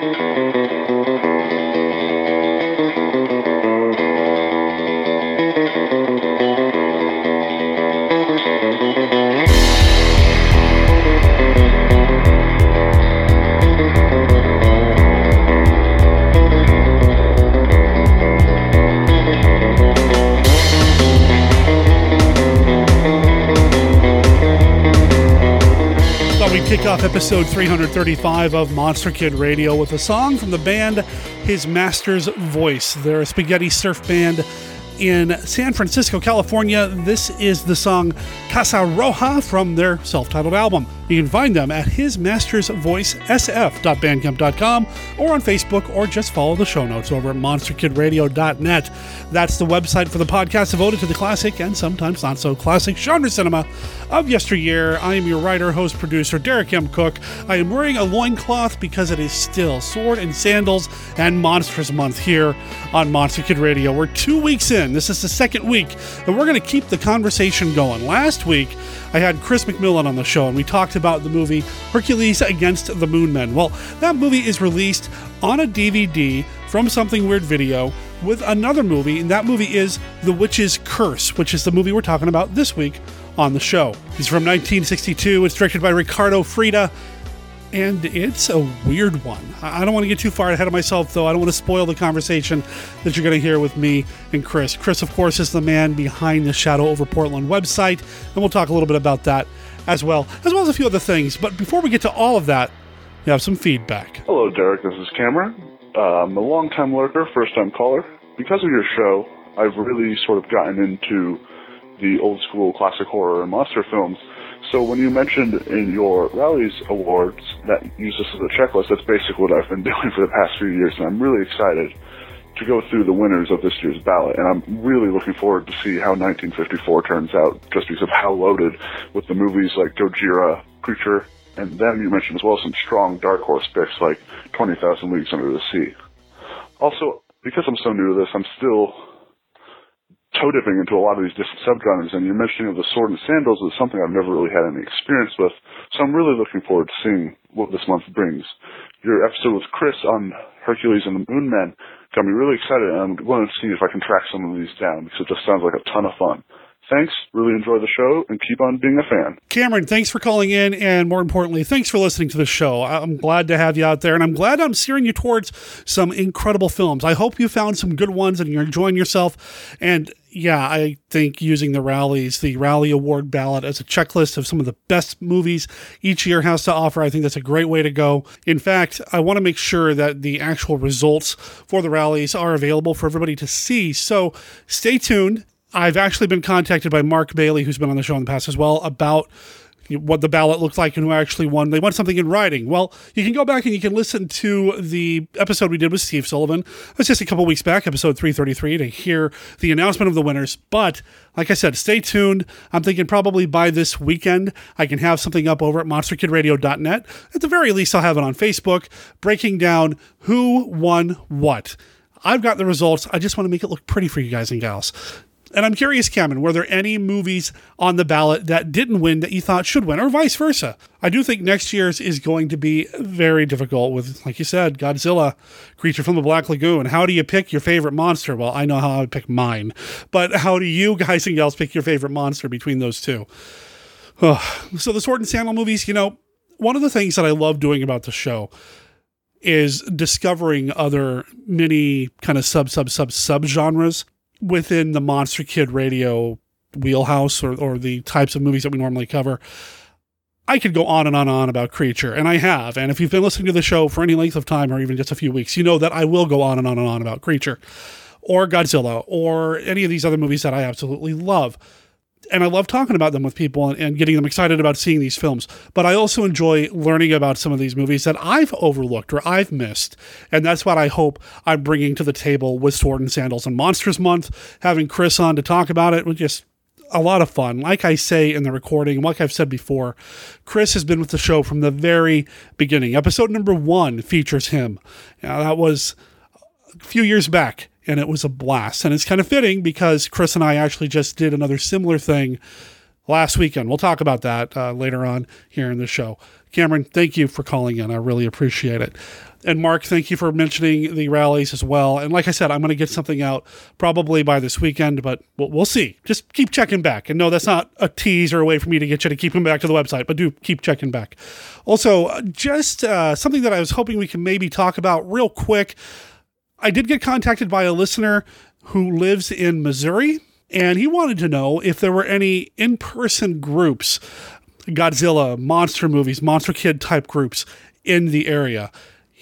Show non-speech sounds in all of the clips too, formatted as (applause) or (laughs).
kick off episode 335 of Monster Kid Radio with a song from the band His Master's Voice. They're a spaghetti surf band in San Francisco, California. This is the song Casa Roja from their self titled album. You can find them at hismastersvoicesf.bandcamp.com or on Facebook or just follow the show notes over at monsterkidradio.net. That's the website for the podcast devoted to the classic and sometimes not so classic genre cinema of yesteryear. I am your writer, host, producer, Derek M. Koch. I am wearing a loincloth because it is still Sword and Sandals and Monsters Month here on Monster Kid Radio. We're two weeks in. This is the second week, and we're going to keep the conversation going. Last week, I had Chris McMillan on the show, and we talked about the movie Hercules Against the Moon Men. Well, that movie is released on a DVD from Something Weird Video with another movie, and that movie is The Witch's Curse, which is the movie we're talking about this week on the show. It's from 1962. It's directed by Riccardo Freda and it's a weird one. I don't want to get too far ahead of myself, though. I don't want to spoil the conversation that you're going to hear with me and Chris. Chris, of course, is the man behind the Shadow Over Portland website, and we'll talk a little bit about that as well, as well as a few other things. But before we get to all of that, you have some feedback. Hello, Derek. This is Cameron. Uh, I'm a long-time lurker, first-time caller. Because of your show, I've really sort of gotten into the old school classic horror and monster films so when you mentioned in your rallies awards that use this as a checklist, that's basically what I've been (laughs) doing for the past few years, and I'm really excited to go through the winners of this year's ballot, and I'm really looking forward to see how 1954 turns out, just because of how loaded with the movies like Gojira, Creature, and then you mentioned as well some strong dark horse picks like 20,000 Leagues Under the Sea. Also, because I'm so new to this, I'm still toe dipping into a lot of these different subgenres, and your mentioning of the sword and sandals is something I've never really had any experience with. So I'm really looking forward to seeing what this month brings. Your episode with Chris on Hercules and the Moon Men got me really excited, and I'm going to see if I can track some of these down because it just sounds like a ton of fun. Thanks. Really enjoy the show and keep on being a fan. Cameron, thanks for calling in. And more importantly, thanks for listening to the show. I'm glad to have you out there. And I'm glad I'm steering you towards some incredible films. I hope you found some good ones and you're enjoying yourself. And yeah, I think using the rallies, the Rally Award ballot as a checklist of some of the best movies each year has to offer, I think that's a great way to go. In fact, I want to make sure that the actual results for the rallies are available for everybody to see. So stay tuned. I've actually been contacted by Mark Bailey, who's been on the show in the past as well, about what the ballot looked like and who actually won. They want something in writing. Well, you can go back and you can listen to the episode we did with Steve Sullivan. It's just a couple weeks back, episode 333, to hear the announcement of the winners. But like I said, stay tuned. I'm thinking probably by this weekend, I can have something up over at monsterkidradio.net. At the very least, I'll have it on Facebook breaking down who won what. I've got the results. I just want to make it look pretty for you guys and gals. And I'm curious, Cameron, were there any movies on the ballot that didn't win that you thought should win, or vice versa? I do think next year's is going to be very difficult with, like you said, Godzilla, Creature from the Black Lagoon. How do you pick your favorite monster? Well, I know how I would pick mine, but how do you guys and gals pick your favorite monster between those two? so the Sword and Sandal movies, you know, one of the things that I love doing about the show is discovering other mini kind of sub sub sub sub genres within the Monster Kid radio wheelhouse or, or the types of movies that we normally cover. I could go on and on and on about Creature, and I have. And if you've been listening to the show for any length of time or even just a few weeks, you know that I will go on and on and on about Creature or Godzilla or any of these other movies that I absolutely love and I love talking about them with people and, and, getting them excited about seeing these films. But I also enjoy learning about some of these movies that I've overlooked or I've missed. And that's what I hope I'm bringing to the table with Sword and Sandals and Monsters Month. Having Chris on to talk about it was just a lot of fun. Like I say in the recording, like I've said before, Chris has been with the show from the very beginning. Episode number one features him. Now, that was a few years back and it was a blast. And it's kind of fitting because Chris and I actually just did another similar thing last weekend. We'll talk about that uh, later on here in the show. Cameron, thank you for calling in. I really appreciate it. And Mark, thank you for mentioning the rallies as well. And like I said, I'm going to get something out probably by this weekend, but we'll, we'll, see. Just keep checking back. And no, that's not a tease or a way for me to get you to keep coming back to the website, but do keep checking back. Also, just uh, something that I was hoping we can maybe talk about real quick. I did get contacted by a listener who lives in Missouri, and he wanted to know if there were any in person groups, Godzilla, monster movies, monster kid type groups in the area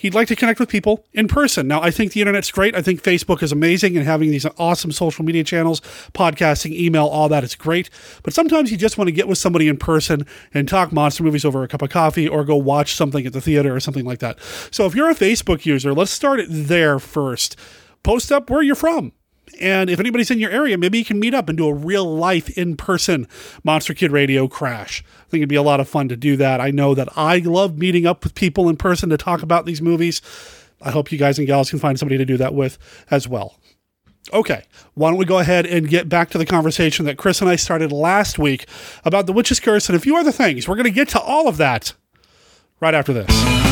he'd like to connect with people in person. Now, I think the internet's great. I think Facebook is amazing and having these awesome social media channels, podcasting, email, all that is great. But sometimes you just want to get with somebody in person and talk monster movies over a cup of coffee or go watch something at the theater or something like that. So if you're a Facebook user, let's start it there first. Post up where you're from and if anybody's in your area, maybe you can meet up and do a real life in person Monster Kid Radio crash. I think it'd be a lot of fun to do that. I know that I love meeting up with people in person to talk about these movies. I hope you guys and gals can find somebody to do that with as well. Okay, why don't we go ahead and get back to the conversation that Chris and I started last week about the Witch's Curse and a few other things. We're going to get to all of that right after this.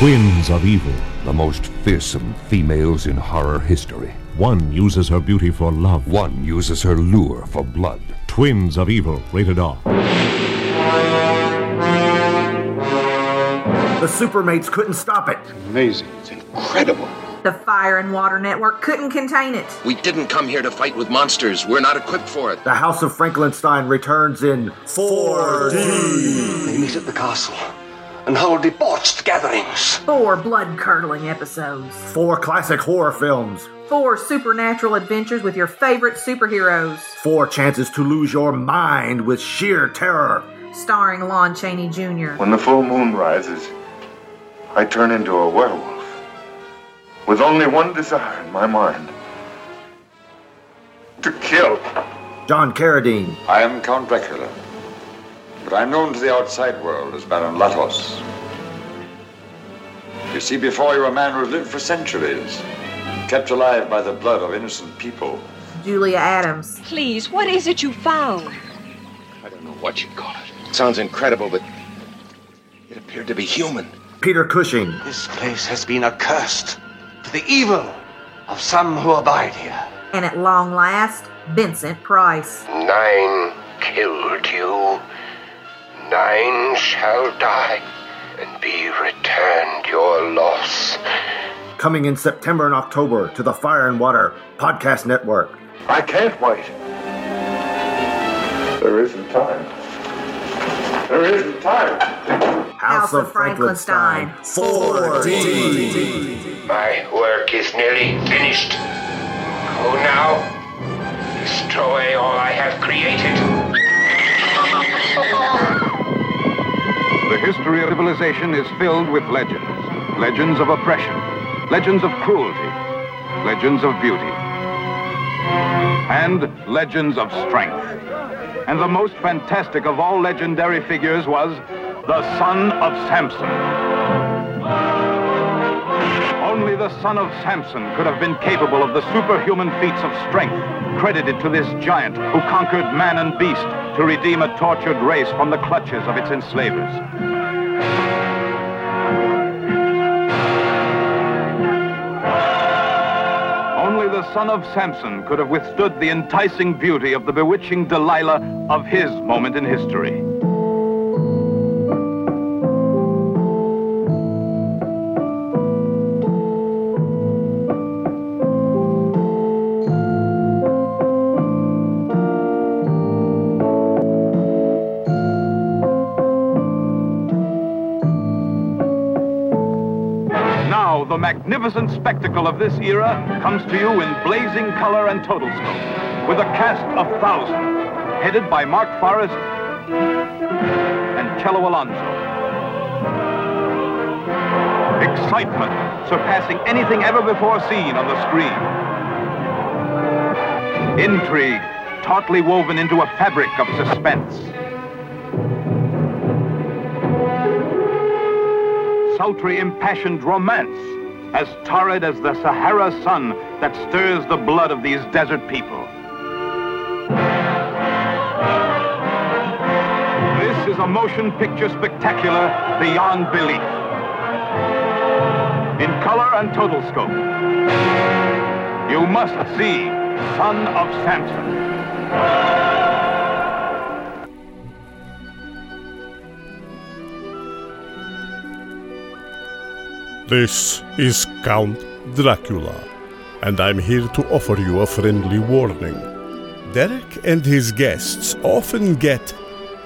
Twins of evil, the most fearsome females in horror history. One uses her beauty for love. One uses her lure for blood. Twins of evil, rated R. The Supermates couldn't stop it. Amazing. It's incredible. The Fire and Water Network couldn't contain it. We didn't come here to fight with monsters. We're not equipped for it. The House of Frankenstein returns in 4D. They meet at the castle and hold debauched gatherings. Four blood curdling episodes. Four classic horror films. Four supernatural adventures with your favorite superheroes. Four chances to lose your mind with sheer terror. Starring Lon Chaney Jr. When the full moon rises, I turn into a werewolf. With only one desire in my mind to kill. John Carradine. I am Count Dracula but I'm known to the outside world as Baron Latos. You see before you a man who's lived for centuries, kept alive by the blood of innocent people. Julia Adams. Please, what is it you found? I don't know what you'd call it. It sounds incredible, but it appeared to be human. Peter Cushing. This place has been accursed to the evil of some who abide here. And at long last, Vincent Price. Nine killed you nine shall die and be returned your loss. Coming in September and October to the Fire and Water Podcast Network. I can't wait. There isn't time. There isn't time. House, House of, of Frankenstein. 4D. My work is nearly finished. Go now. Destroy all I have created. (laughs) History of civilization is filled with legends. Legends of oppression, legends of cruelty, legends of beauty, and legends of strength. And the most fantastic of all legendary figures was the son of Samson. Only the son of Samson could have been capable of the superhuman feats of strength credited to this giant who conquered man and beast to redeem a tortured race from the clutches of its enslavers. Only the son of Samson could have withstood the enticing beauty of the bewitching Delilah of his moment in history. Magnificent spectacle of this era comes to you in blazing color and total scope, with a cast of thousands, headed by Mark Forest and Chelo Alonso. Excitement surpassing anything ever before seen on the screen. Intrigue tautly woven into a fabric of suspense. sultry, impassioned romance as torrid as the Sahara sun that stirs the blood of these desert people. This is a motion picture spectacular beyond belief. In color and total scope, you must see Son of Samson. This is Count Dracula, and I'm here to offer you a friendly warning. Derek and his guests often get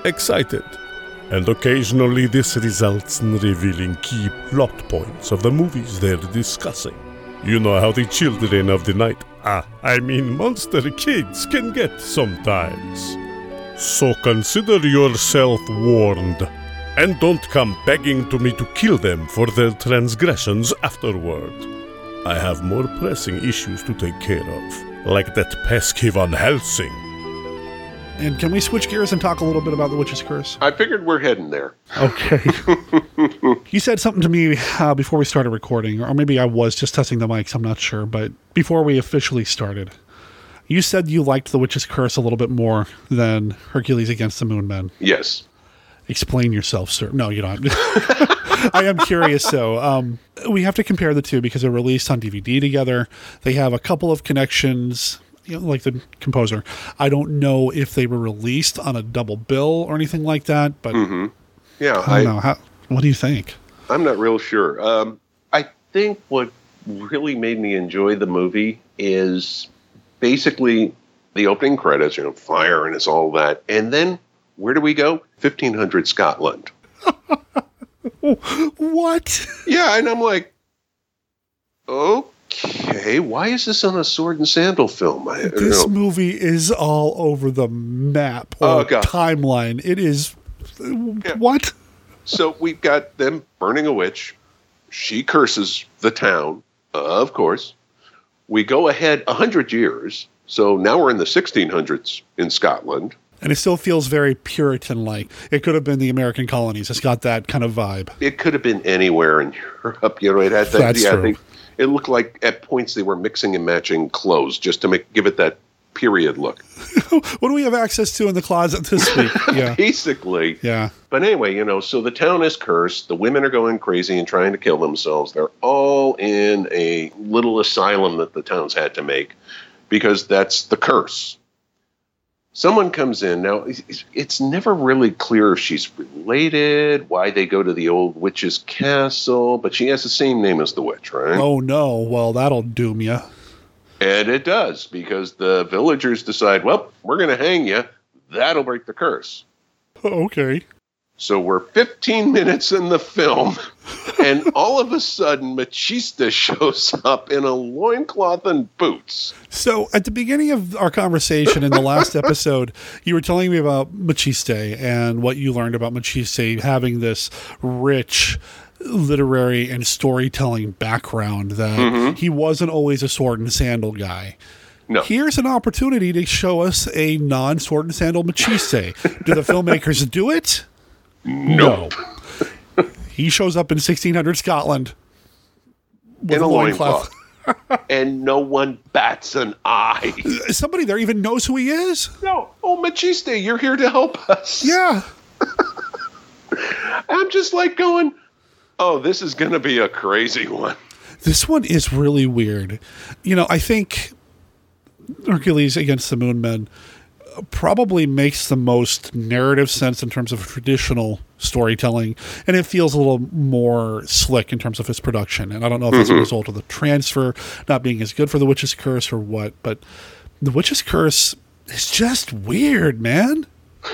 excited, and occasionally this results in revealing key plot points of the movies they're discussing. You know how the children of the night, ah, I mean monster kids, can get sometimes. So consider yourself warned. And don't come begging to me to kill them for their transgressions afterward. I have more pressing issues to take care of, like that pesky Van Helsing. And can we switch gears and talk a little bit about the witch's curse? I figured we're heading there. Okay. (laughs) you said something to me uh, before we started recording, or maybe I was just testing the mics, I'm not sure, but before we officially started. You said you liked The Witch's Curse a little bit more than Hercules Against the Moon Men. Yes. Explain yourself, sir. No, you don't. (laughs) I am curious, though. Um, we have to compare the two because they're released on DVD together. They have a couple of connections, you know, like the composer. I don't know if they were released on a double bill or anything like that, but mm-hmm. yeah, I don't know. How, what do you think? I'm not real sure. Um, I think what really made me enjoy the movie is basically the opening credits, you know, fire and it's all that, and then where do we go? 1500 Scotland. (laughs) what? Yeah, and I'm like, okay, why is this on a sword and sandal film? I, this movie is all over the map oh, or oh, timeline. It is yeah. what? So we've got them burning a witch. She curses the town, of course. We go ahead a hundred years. So now we're in the 1600s in Scotland and it still feels very Puritan like. It could have been the American colonies. It's got that kind of vibe. It could have been anywhere in Europe. You know, it had that. That's yeah, true. It looked like at points they were mixing and matching clothes just to make give it that period look. (laughs) what do we have access to in the closet this week? (laughs) Yeah. Basically. Yeah. But anyway, you know, so the town is cursed. The women are going crazy and trying to kill themselves. They're all in a little asylum that the town's had to make because that's the curse someone comes in. Now it's never really clear if she's related why they go to the old witch's castle but she has the same name as the witch right? Oh no. Well that'll doom you and it does because the villagers decide well we're going to hang you that'll break the curse. (laughs) Okay so we're 15 minutes in the film, and (laughs) all of a sudden, Maciste shows up in a loincloth and boots. So at the beginning of our conversation in the last (laughs) episode, you were telling me about Maciste and what you learned about Maciste having this rich literary and storytelling background that mm-hmm. he wasn't always a sword and sandal guy. No. Here's an opportunity to show us a non sword and sandal Maciste. do the filmmakers do it? Nope. No. he shows up in 1600 Scotland with in a loincloth. and no one bats an eye. Somebody there even knows who he is. No. Oh, Maciste, you're here to help us. Yeah. (laughs) I'm just like going, oh, this is going to be a crazy one. This one is really weird. You know, I think Hercules against the Moon Men probably makes the most narrative sense in terms of traditional storytelling, and it feels a little more slick in terms of its production. And I don't know if it's mm-hmm. a result of the transfer not being as good for The Witch's Curse or what, but The Witch's Curse is just weird, man. (laughs)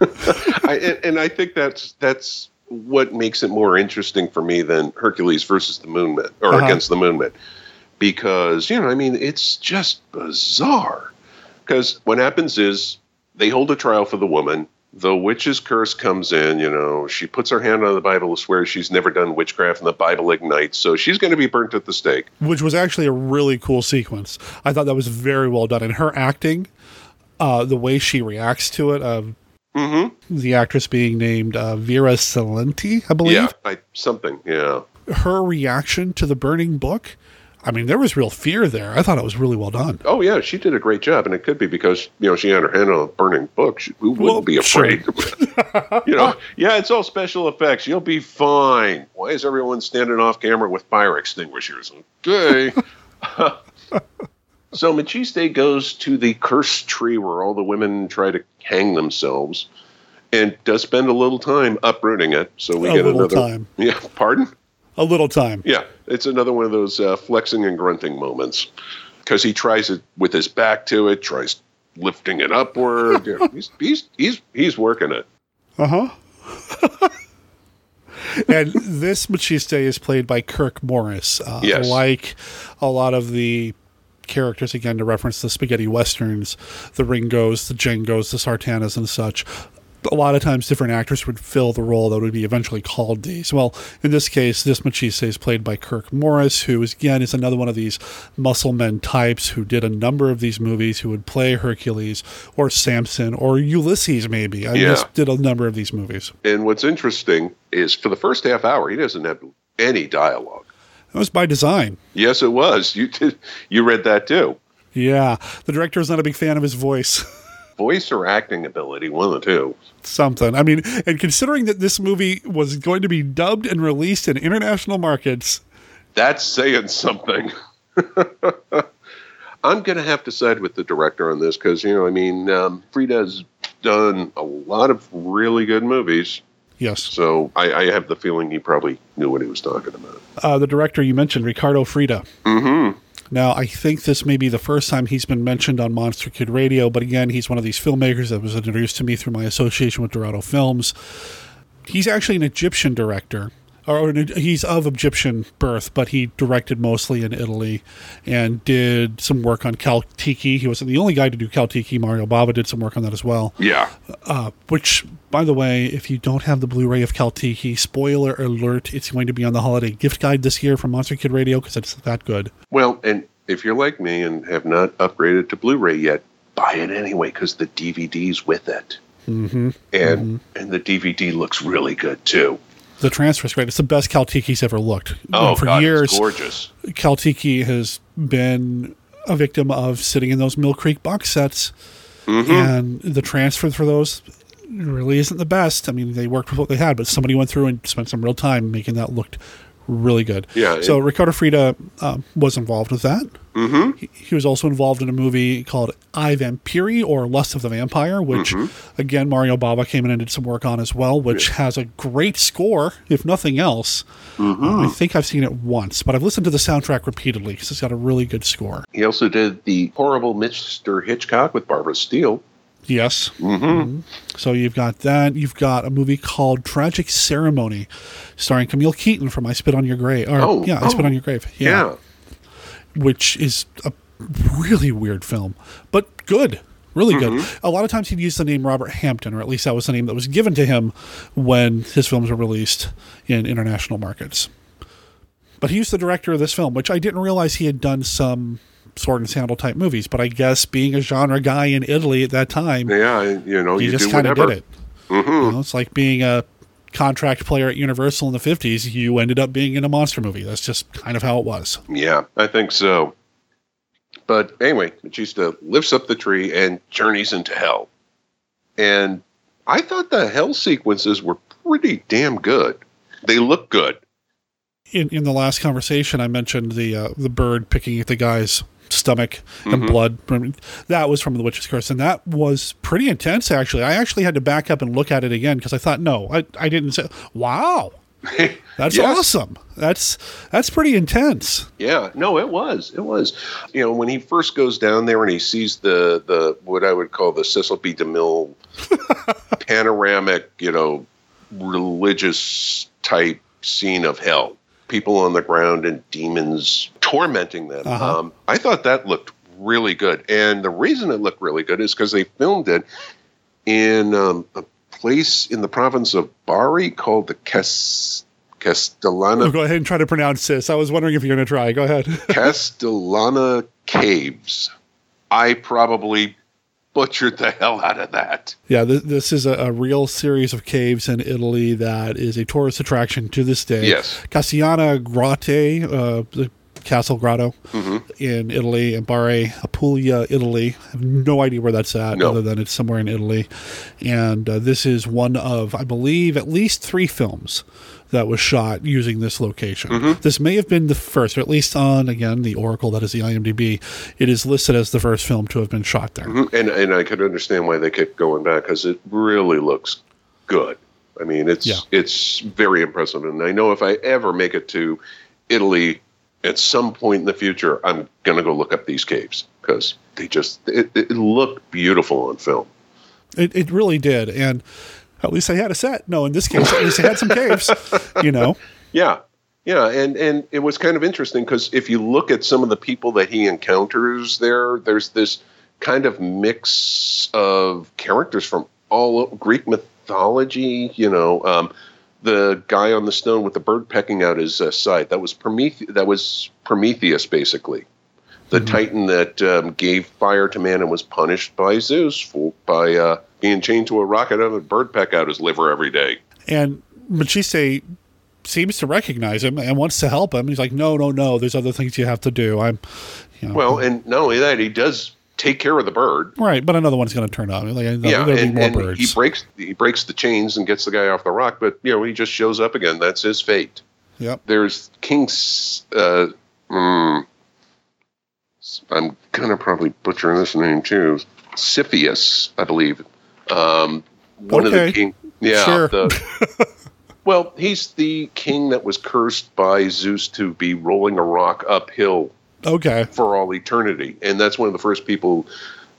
I, and I think that's that's what makes it more interesting for me than Hercules versus the Moonmen or uh-huh. against the Moonmen, because you know, I mean, it's just bizarre because what happens is they hold a trial for the woman. The witch's curse comes in, you know, she puts her hand on the Bible to swear she's never done witchcraft, and the Bible ignites. So she's going to be burnt at the stake. Which was actually a really cool sequence. I thought that was very well done. And her acting, uh, the way she reacts to it, uh, mm-hmm. the actress being named uh, Vira Silenti, I believe. Yeah, I, something, yeah. Her reaction to the burning book I mean, there was real fear there. I thought it was really well done. Oh yeah, she did a great job, and it could be because you know she had her hand on a burning book. She, who wouldn't Well, be sure. afraid? (laughs) you know, yeah, it's all special effects. You'll be fine. Why is everyone standing off camera with fire extinguishers? Okay. (laughs) so Maciste goes to the cursed tree where all the women try to hang themselves, and does spend a little time uprooting it. So we A get another. time. (laughs) Yeah, pardon. A little time. Yeah, it's another one of those uh, flexing and grunting moments because he tries it with his back to it, tries lifting it upward. (laughs) Yeah, he's, he's he's he's working it. Uh huh. (laughs) and this Maciste is played by Kirk Morris. Uh, Yes. Like a lot of the characters, again, to reference the spaghetti westerns, the Ringos, the Djangos, the Sartanas, and such. A lot of times, different actors would fill the role that would be eventually called these. Well, in this case, this Maciste is played by Kirk Morris, who is, again is another one of these muscle men types who did a number of these movies, who would play Hercules or Samson or Ulysses, maybe. I Yeah. just did a number of these movies. And what's interesting is for the first half hour, he doesn't have any dialogue. That was by design. Yes, it was. You did, you read that too. Yeah, the director is not a big fan of his voice. (laughs) Voice or acting ability, one of the two. Something. I mean, and considering that this movie was going to be dubbed and released in international markets, That's saying something. (laughs) I'm going to have to side with the director on this because, you know, I mean, um, Freda's done a lot of really good movies. yes, So I, I have the feeling he probably knew what he was talking about. uh, the director you mentioned, Riccardo Freda. Mm-hmm. Now, I think this may be the first time he's been mentioned on Monster Kid Radio, but again, he's one of these filmmakers that was introduced to me through my association with Dorado Films. He's actually an Egyptian director, or he's of Egyptian birth, but he directed mostly in Italy and did some work on Caltiki. He wasn't the only guy to do Caltiki. Mario Bava did some work on that as well. Yeah. Uh, which, by the way, if you don't have the Blu-ray of Caltiki, spoiler alert, it's going to be on the holiday gift guide this year from Monster Kid Radio because it's that good. Well, and if you're like me and have not upgraded to Blu-ray yet, buy it anyway because the DVD's with it, Mm-hmm. and and the DVD looks really good too. The transfer is great. It's the best Caltiki's ever looked. Oh, And for God, years, gorgeous. Caltiki has been a victim of sitting in those Mill Creek box sets, Mhm. and the transfer for those really isn't the best. I mean, they worked with what they had, but somebody went through and spent some real time making that looked really good. Yeah, So it- Riccardo Freda um, was involved with that. Mm-hmm. He, he was also involved in a movie called I Vampiri or Lust of the Vampire, which Mm-hmm. again Mario Bava came in and did some work on as well, which has a great score, if nothing else. Mm-hmm. Um, I think I've seen it once, but I've listened to the soundtrack repeatedly because it's got a really good score. He also did the horrible Mr. Hichcock with Barbara Steele. Yes. Mm-hmm. So you've got that. You've got a movie called Tragic Ceremony, starring Camille Keaton from I Spit on Your Grave. Or, Oh, yeah, I Spit oh, on Your Grave. Yeah. which is a really weird film, but good. Really good. Mm-hmm. A lot of times he'd use the name Robert Hampton, or at least that was the name that was given to him when his films were released in international markets. But he's the director of this film, which I didn't realize he had done some sword and sandal type movies. But I guess being a genre guy in Italy at that time, Yeah, you know, he you just kind of did it. Mm-hmm. You know, it's like being a contract player at Universal in the 50s. You ended up being in a monster movie. That's just kind of how it was. Yeah, I think so. But anyway, Maciste lifts up the tree and journeys into hell. And I thought the hell sequences were pretty damn good. They look good. in, in the last conversation, I mentioned the uh, the bird picking at the guy's stomach and Mhm. blood. That was from the Witch's Curse, and that was pretty intense. Actually, I actually had to back up and look at it again because I thought, no, I, I didn't say. Wow, (laughs) that's Yes. awesome. That's that's pretty intense. Yeah, no, it was. It was. You know, when he first goes down there and he sees the the what I would call the Cecil B. DeMille (laughs) panoramic, you know, religious type scene of hell, people on the ground and demons tormenting them. Uh-huh. Um, I thought that looked really good, and the reason it looked really good is because they filmed it in um, a place in the province of Bari called the Cas- Castellana Oh, go ahead and try to pronounce this. I was wondering if you're going to try. Go ahead. (laughs) Castellana Caves. I probably butchered the hell out of that. Yeah, th- this is a, a real series of caves in Italy that is a tourist attraction to this day. Yes. Cassiana Grotte, uh, the Castle Grotto in Italy, and Bari, Apulia, Italy. I have no idea where that's at, No. other than it's somewhere in Italy. And uh, this is one of, I believe, at least three films that was shot using this location. Mm-hmm. This may have been the first, or at least on, again, the Oracle, that is the IMDb. It is listed as the first film to have been shot there. Mhm. And and I could understand why they kept going back because it really looks good. I mean, it's Yeah. it's very impressive. And I know if I ever make it to Italy at some point in the future, I'm gonna go look up these caves because they just it, it looked beautiful on film. It, it really did. And at least I had a set. No, in this case, at least I had some caves, you know. (laughs) Yeah. Yeah, and, and it was kind of interesting because if you look at some of the people that he encounters there, there's this kind of mix of characters from all Greek mythology. You know, um, the guy on the stone with the bird pecking out his uh, side that was Prometheus. That was Prometheus, basically, the Titan that um, gave fire to man and was punished by Zeus for by uh, being chained to a rocket and a bird peck out his liver every day. And Maciste seems to recognize him and wants to help him. He's like, no, no, no. There's other things you have to do. I'm, you know, Well, and not only that, he does take care of the bird. right. But another one's going to turn up. Like, yeah, there'll be and, more and birds. he breaks he breaks the chains and gets the guy off the rock. But you know, he just shows up again. That's his fate. Yep. There's King. S- Uh, mm, I'm gonna probably butcher this name too. Siphius, I believe. Um, one of the king. Yeah. Sure. The, (laughs) well, he's the king that was cursed by Zeus to be rolling a rock uphill Okay. for all eternity. And that's one of the first people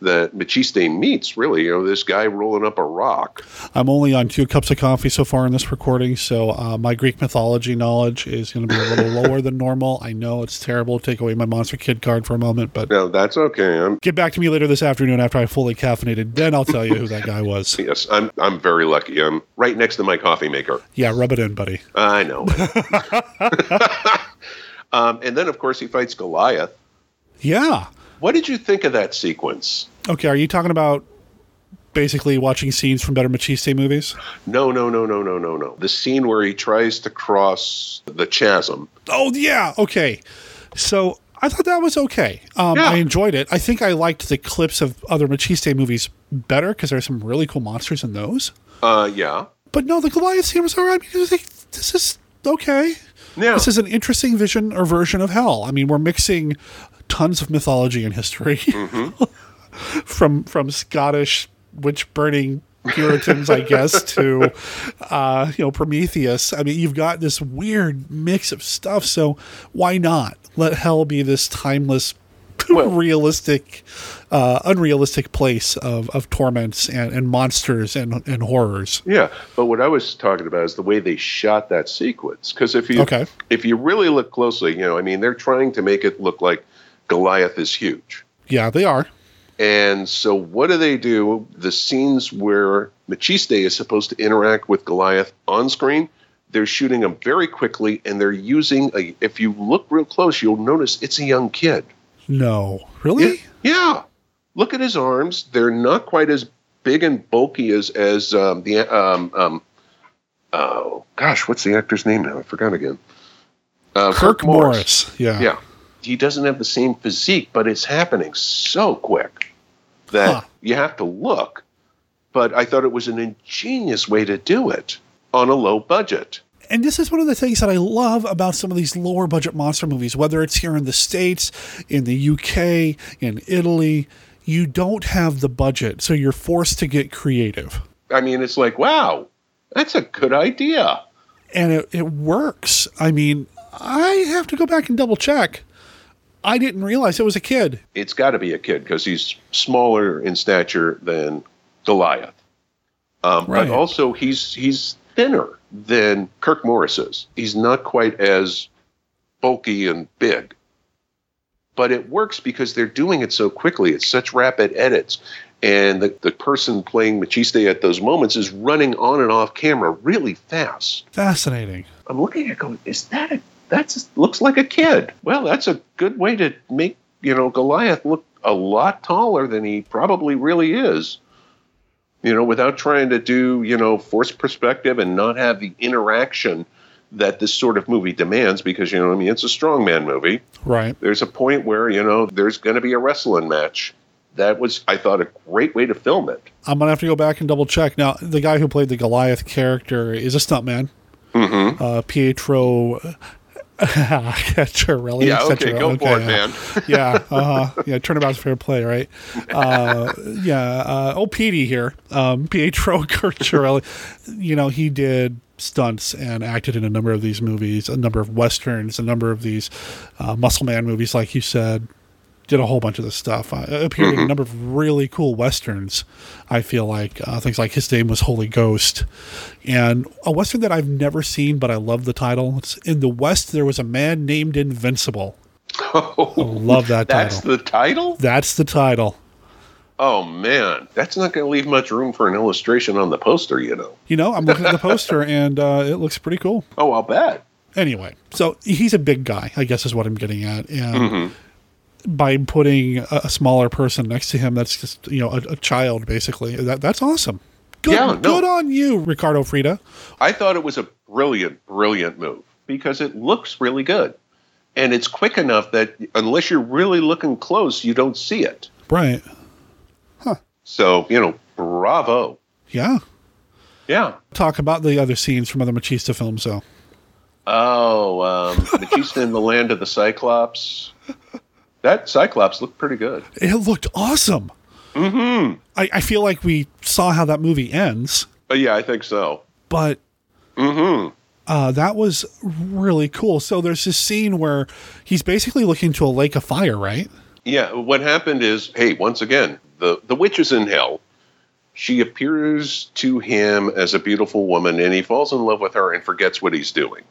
that Maciste meets, really. You know, this guy rolling up a rock. I'm only on two cups of coffee so far in this recording, so uh, my Greek mythology knowledge is going to be a little (laughs) lower than normal. I know it's terrible. Take away my Monster Kid card for a moment, but No, that's okay. I'm get back to me later this afternoon after I fully caffeinated. Then I'll tell you who that guy was. (laughs) yes, I'm I'm very lucky. I'm right next to my coffee maker. Yeah, rub it in, buddy. I know. (laughs) um, and then, of course, he fights Goliath. Yeah. What did you think of that sequence? Okay, are you talking about basically watching scenes from better Maciste movies? No, no, no, no, no, no, no. The scene where he tries to cross the chasm. Oh yeah, okay. So I thought that was okay. Um, Yeah. I enjoyed it. I think I liked the clips of other Maciste movies better because there's some really cool monsters in those. Uh, yeah. But no, the Goliath scene was all right. Because I think this is okay. Yeah. This is an interesting vision or version of hell. I mean, we're mixing tons of mythology and history (laughs) from from Scottish witch burning Puritans, I guess, to uh, you know Prometheus. I mean, you've got this weird mix of stuff. So why not let hell be this timeless, (laughs) realistic, uh, unrealistic place of, of torments and, and monsters and, and horrors? Yeah, but what I was talking about is the way they shot that sequence. Because if you Okay. if you really look closely, you know, I mean, they're trying to make it look like Goliath is huge. Yeah, they are. And so, what do they do? The scenes where Maciste is supposed to interact with Goliath on screen, they're shooting them very quickly, and they're using a. If you look real close, you'll notice it's a young kid. No, really? Yeah. Look at his arms. They're not quite as big and bulky as as um, the um, um, oh gosh, what's the actor's name now? I forgot again. Uh, Kirk Morris. Yeah. Yeah. He doesn't have the same physique, but it's happening so quick that Huh. you have to look. But I thought it was an ingenious way to do it on a low budget. And this is one of the things that I love about some of these lower budget monster movies, whether it's here in the States, in the UK, in Italy. You don't have the budget, so you're forced to get creative. I mean, it's like, wow, that's a good idea. And it, it works. I mean, I have to go back and double check. I didn't realize it was a kid. It's got to be a kid because he's smaller in stature than Goliath. Um, Right. But also, he's he's thinner than Kirk Morris is. He's not quite as bulky and big. But it works because they're doing it so quickly. It's such rapid edits. And the, the person playing Maciste at those moments is running on and off camera really fast. Fascinating. I'm looking at going, is that a that's looks like a kid. Well, that's a good way to make, you know, Goliath look a lot taller than he probably really is. You know, without trying to do, you know, forced perspective and not have the interaction that this sort of movie demands because you know I mean it's a strongman movie. Right. There's a point where you know there's going to be a wrestling match. That was I thought a great way to film it. I'm gonna have to go back and double check. Now, the guy who played the Goliath character is a stuntman. Mm-hmm. Uh, Pietro (laughs) Ceccarelli. Yeah, okay, go for it, yeah. man. (laughs) yeah, uh-huh. yeah. Turnabout's fair play, right? Uh, yeah. Uh, oh, Petey here, um, (laughs) Pietro Ceccarelli. You know, he did stunts and acted in a number of these movies, a number of westerns, a number of these uh, Muscle Man movies, like you said. Did a whole bunch of this stuff. Uh, appeared in a number of really cool westerns. I feel like uh, things like his name was Holy Ghost, and a western that I've never seen, but I love the title. It's in the West. There was a man named Invincible. (laughs) Oh, I love that title. That's the title. That's the title. Oh man, that's not going to leave much room for an illustration on the poster, you know. You know, I'm looking at the poster (laughs) and uh, it looks pretty cool. Oh, I'll bet. Anyway, so he's a big guy, I guess is what I'm getting at, and Mhm. By putting a, a smaller person next to him, that's just you know a, a child basically. That that's awesome. Good, Yeah, no. good on you, Riccardo Freda. I thought it was a brilliant, brilliant move because it looks really good. And it's quick enough that unless you're really looking close, you don't see it. Right? Huh. So, you know, bravo. Yeah. Yeah. Talk about the other scenes from other Maciste films, though. Oh, um, Maciste in the Land of the Cyclops. (laughs) That Cyclops looked pretty good. It looked awesome. Mm-hmm. I, I feel like we saw how that movie ends, But yeah, I think so. but Mm-hmm. uh, that was really cool. So there's this scene where he's basically looking to a lake of fire, right? Yeah, what happened is, hey, once again, the the witch is in hell. She appears to him as a beautiful woman, and he falls in love with her and forgets what he's doing.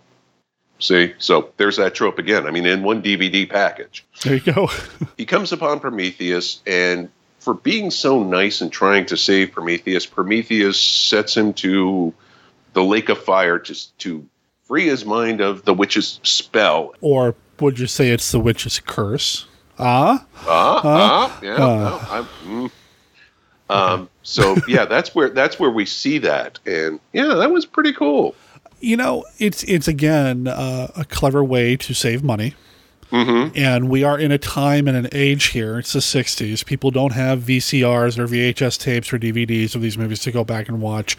See, so there's that trope again. I mean, in one DVD package, There you go. (laughs) he comes upon Prometheus, and for being so nice and trying to save Prometheus, Prometheus sets him to the lake of fire just to free his mind of the witch's spell. or would you say it's the witch's curse? Ah? Ah, Huh? ah, yeah. Uh. no, I'm, mm. Um, so yeah, that's where that's where we see that, and yeah, that was pretty cool. You know, it's it's again uh, a clever way to save money. Mm-hmm. And we are in a time and an age here. It's the 60s. People don't have VCRs or VHS tapes or DVDs of these movies to go back and watch.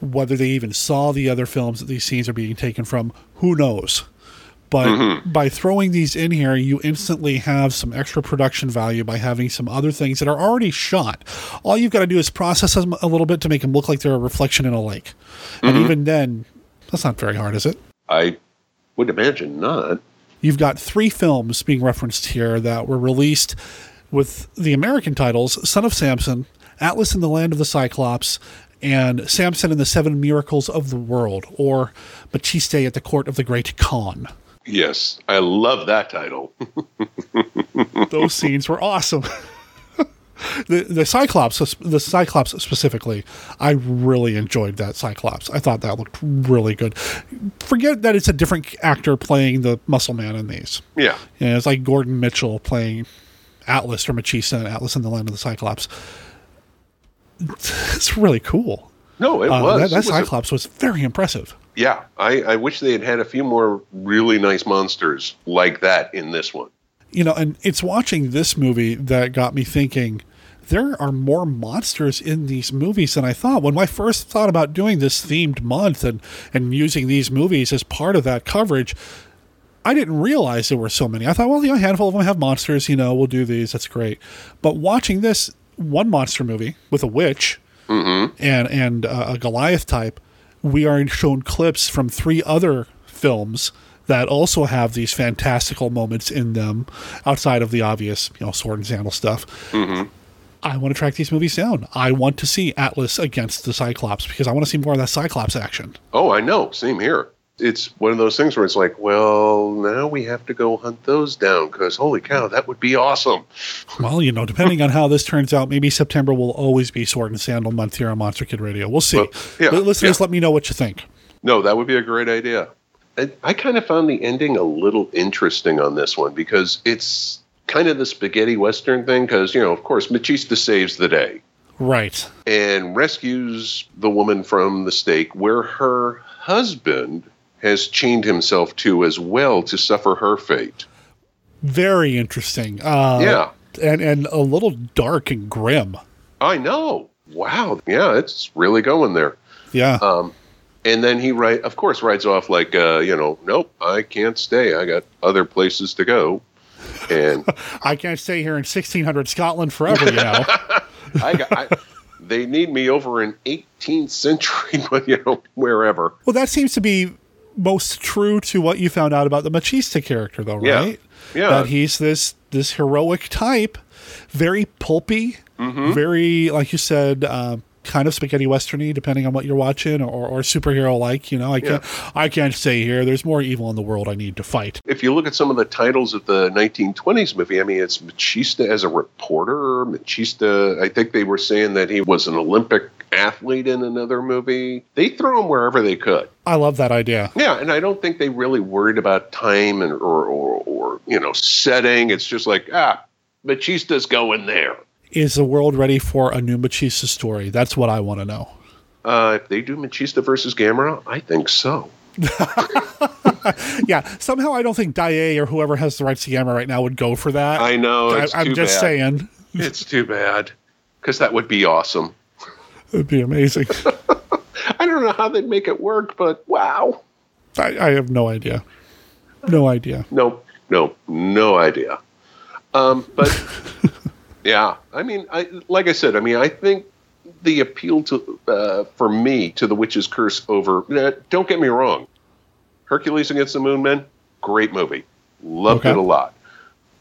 Whether they even saw the other films that these scenes are being taken from, who knows? But Mhm. by throwing these in here, you instantly have some extra production value by having some other things that are already shot. All you've got to do is process them a little bit to make them look like they're a reflection in a lake. And Mhm. even then, that's not very hard, is it? I would imagine not. You've got three films being referenced here that were released with the American titles Son of Samson, Atlas in the Land of the Cyclops, and Samson and the Seven Miracles of the World, or Maciste at the Court of the Great Khan. Yes, I love that title. (laughs) Those scenes were awesome. (laughs) the the Cyclops, the Cyclops specifically, I really enjoyed that Cyclops. I thought that looked really good. Forget that it's a different actor playing the Muscle Man in these. Yeah. You know, it's like Gordon Mitchell playing Atlas from Maciste and Atlas in the Land of the Cyclops. It's really cool. No, it Uh, was. That, It that was a- Cyclops was very impressive. yeah, I, I wish they had had a few more really nice monsters like that in this one. You know, and it's watching this movie that got me thinking there are more monsters in these movies than I thought. When I first thought about doing this themed month and, and using these movies as part of that coverage, I didn't realize there were so many. I thought, well, you know, a handful of them have monsters, you know, we'll do these, that's great. But watching this one monster movie with a witch Mm-hmm. and and uh, a Goliath type, we are shown clips from three other films that also have these fantastical moments in them outside of the obvious, you know, sword and sandal stuff. Mm-hmm. I want to track these movies down. I want to see Atlas against the Cyclops because I want to see more of that Cyclops action. Oh, I know. Same here. It's one of those things where it's like, well, now we have to go hunt those down because holy cow, that would be awesome. (laughs) Well, you know, depending on how this turns out, maybe September will always be Sword and Sandal month here on Monster Kid Radio. We'll see. Well, yeah, But listeners, yeah. let me know what you think. No, that would be a great idea. I, I kind of found the ending a little interesting on this one because it's kind of the spaghetti western thing. Because you know, of course, Maciste saves the day Right. and rescues the woman from the stake, where her husband has chained himself to as well to suffer her fate. Very interesting. Uh, Yeah. And, and a little dark and grim. I know. Wow. Yeah, it's really going there. Yeah. Um, and then he right, of course, rides off like, uh, you know, nope, I can't stay. I got other places to go. And (laughs) I can't stay here in 1600 Scotland forever, you know. (laughs) I got, I, they need me over in 18th century, (laughs) but you know, wherever. well, that seems to be most true to what you found out about the Maciste character, though, Yeah. right? Yeah. That he's this this heroic type, very pulpy, Mm-hmm. very like you said, uh, kind of spaghetti westerny, depending on what you're watching, or, or superhero like. You know, I can't I can't stay here. There's more evil in the world I need to fight. If you look at some of the titles of the 1920s movie, I mean, it's Maciste as a reporter. Maciste, I think they were saying that he was an Olympic athlete in another movie. They throw him wherever they could. I love that idea. Yeah, and I don't think they really worried about time and or or, or you know setting. It's just like ah, Maciste's going there. Is the world ready for a new Maciste story? That's what I want to know. Uh, if they do Maciste versus Gamera, I think so. (laughs) yeah, somehow I don't think Daiei or whoever has the rights to Gamera right now would go for that. I know. It's I, am just bad. saying. It's too bad because that would be awesome. It'd be amazing. (laughs) I don't know how they'd make it work, but wow. I, I have no idea. No idea. No, no, no idea. Um, but (laughs) yeah, I mean, I like I said, I mean, I think the appeal to uh, for me to the Witch's Curse over. Uh, don't get me wrong, Hercules against the Moon Men, great movie, loved Okay. it a lot.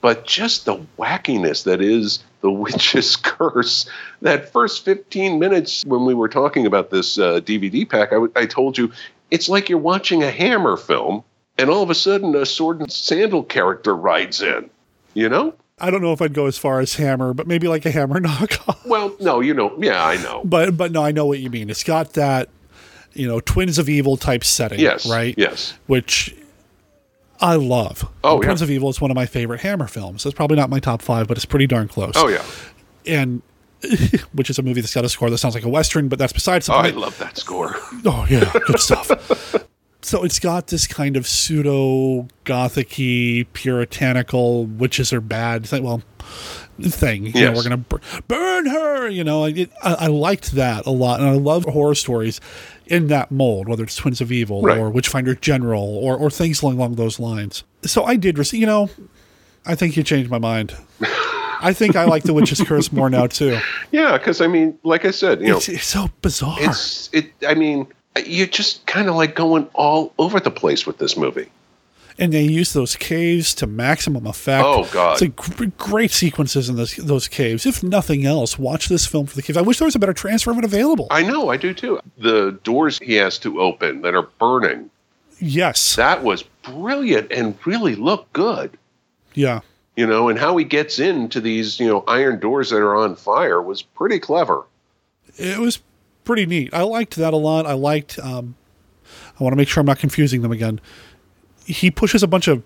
But just the wackiness that is the (laughs) Witch's Curse. That first 15 minutes when we were talking about this uh, DVD pack, I, w- I told you it's like you're watching a Hammer film, and all of a sudden a sword and sandal character rides in. You know? I don't know if I'd go as far as Hammer, but maybe like a Hammer (laughs) knockoff. Well, no, you know, yeah, I know. But but no, I know what you mean. It's got that, you know, Twins of Evil type setting. Yes, Right. yes. Which I love. Oh, yeah. Twins of Evil is one of my favorite Hammer films. It's probably not my top five, but it's pretty darn close. Oh yeah. And (laughs) which is a movie that's got a score that sounds like a western, but that's besides the Oh, I love that score. Oh yeah, good stuff. (laughs) So it's got this kind of pseudo gothicy, puritanical witches are bad. thing- Well, thing. You know, we're gonna bur- burn her. You know, it, I, I liked that a lot, and I love horror stories in that mold, whether it's Twins of Evil Right. or Witchfinder General or or things along, along those lines. So I did receive. You know, I think you changed my mind. I think I like the Witch's (laughs) Curse more now too. Yeah, because I mean, like I said, you know, It's, it's so bizarre. it's it. I mean, you're just kind of like going all over the place with this movie. and they use those caves to maximum effect. Oh, God. it's like great sequences in this, those caves. If nothing else, watch this film for the caves. I wish there was a better transfer of it available. I know, I do too. The doors he has to open that are burning. yes, That was brilliant and really looked good. yeah, You know, and how he gets into these, you know, iron doors that are on fire was pretty clever. it was pretty neat. I liked that a lot. I liked. Um, I want to make sure I'm not confusing them again. He pushes a bunch of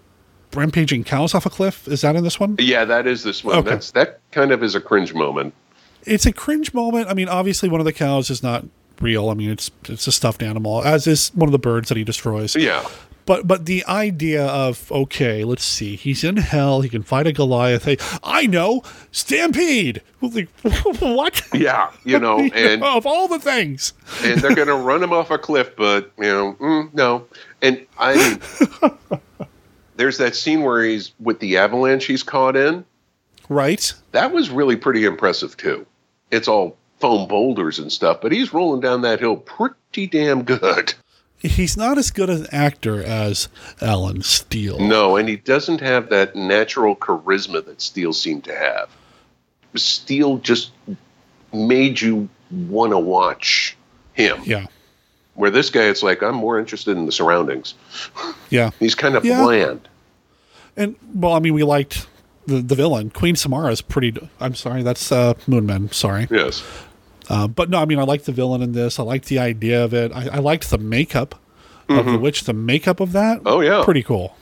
rampaging cows off a cliff. Is that in this one? Yeah, that is this one. Okay. That's that kind of is a cringe moment. it's a cringe moment. I mean, obviously, one of the cows is not real. I mean, it's it's a stuffed animal, as is one of the birds that he destroys. Yeah. But but the idea of okay, let's see, he's in hell. He can fight a Goliath. Hey, I know, stampede. (laughs) Like, (laughs) what? Yeah, you know, (laughs) and of all the things, and they're going to run him off a cliff, but you know, mm, no. And I mean, there's that scene where he's with the avalanche he's caught in. right? That was really pretty impressive too. It's all foam boulders and stuff, but he's rolling down that hill pretty damn good. He's not as good an actor as Alan Steel. No, and he doesn't have that natural charisma that Steel seemed to have. Steel just made you want to watch him. Yeah, Where this guy, it's like I'm more interested in the surroundings. yeah, (laughs) He's kind of Yeah. bland. and well, I mean, we liked the the villain Queen Samara is pretty. I'm sorry, that's uh, Moonman. Sorry. Yes. Uh, but no, I mean, I like the villain in this. I like the idea of it. I, I liked the makeup of the witch. The makeup of that. Mm-hmm. Oh, yeah. pretty cool.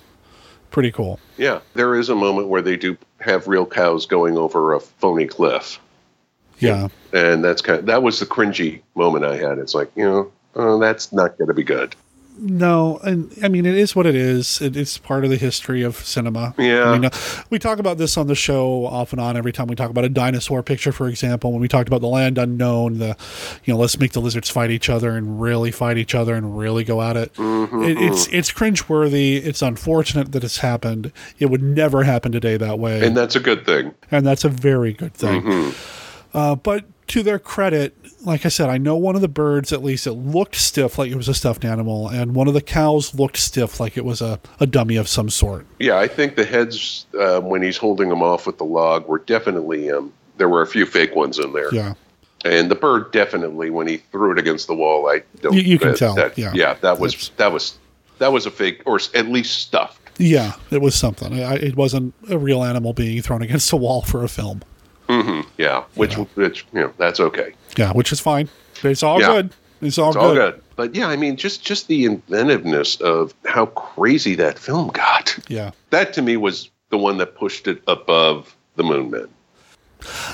Pretty cool. Yeah, there is a moment where they do have real cows going over a phony cliff, Yeah, and that's kind. Of, that was the cringy moment I had. It's like you know, oh, that's not going to be good. No, and I mean it is what it is. It, it's part of the history of cinema. Yeah. I mean, uh, we talk about this on the show off and on every time we talk about a dinosaur picture, for example. When we talked about the land unknown, the you know let's make the lizards fight each other and really fight each other and really go at it. Mm-hmm. it it's it's cringeworthy. It's unfortunate that it's happened. It would never happen today that way, and that's a good thing. and that's a very good thing. Mm-hmm. Uh, but to their credit, like I said, I know one of the birds at least it looked stiff like it was a stuffed animal, and one of the cows looked stiff like it was a, a dummy of some sort. Yeah, I think the heads um, when he's holding them off with the log were definitely um, there were a few fake ones in there. Yeah. And the bird definitely when he threw it against the wall, I don't. You- you can that- tell, That, yeah. that was that was that was a fake or at least stuffed. Yeah, it was something. I, it wasn't a real animal being thrown against a wall for a film. Hmm Yeah, which which you know that's okay. Yeah, which is fine. It's all Yeah. good. It's all It's good. all good. But yeah, I mean, just just the inventiveness of how crazy that film got. Yeah. That to me was the one that pushed it above the Moon Men.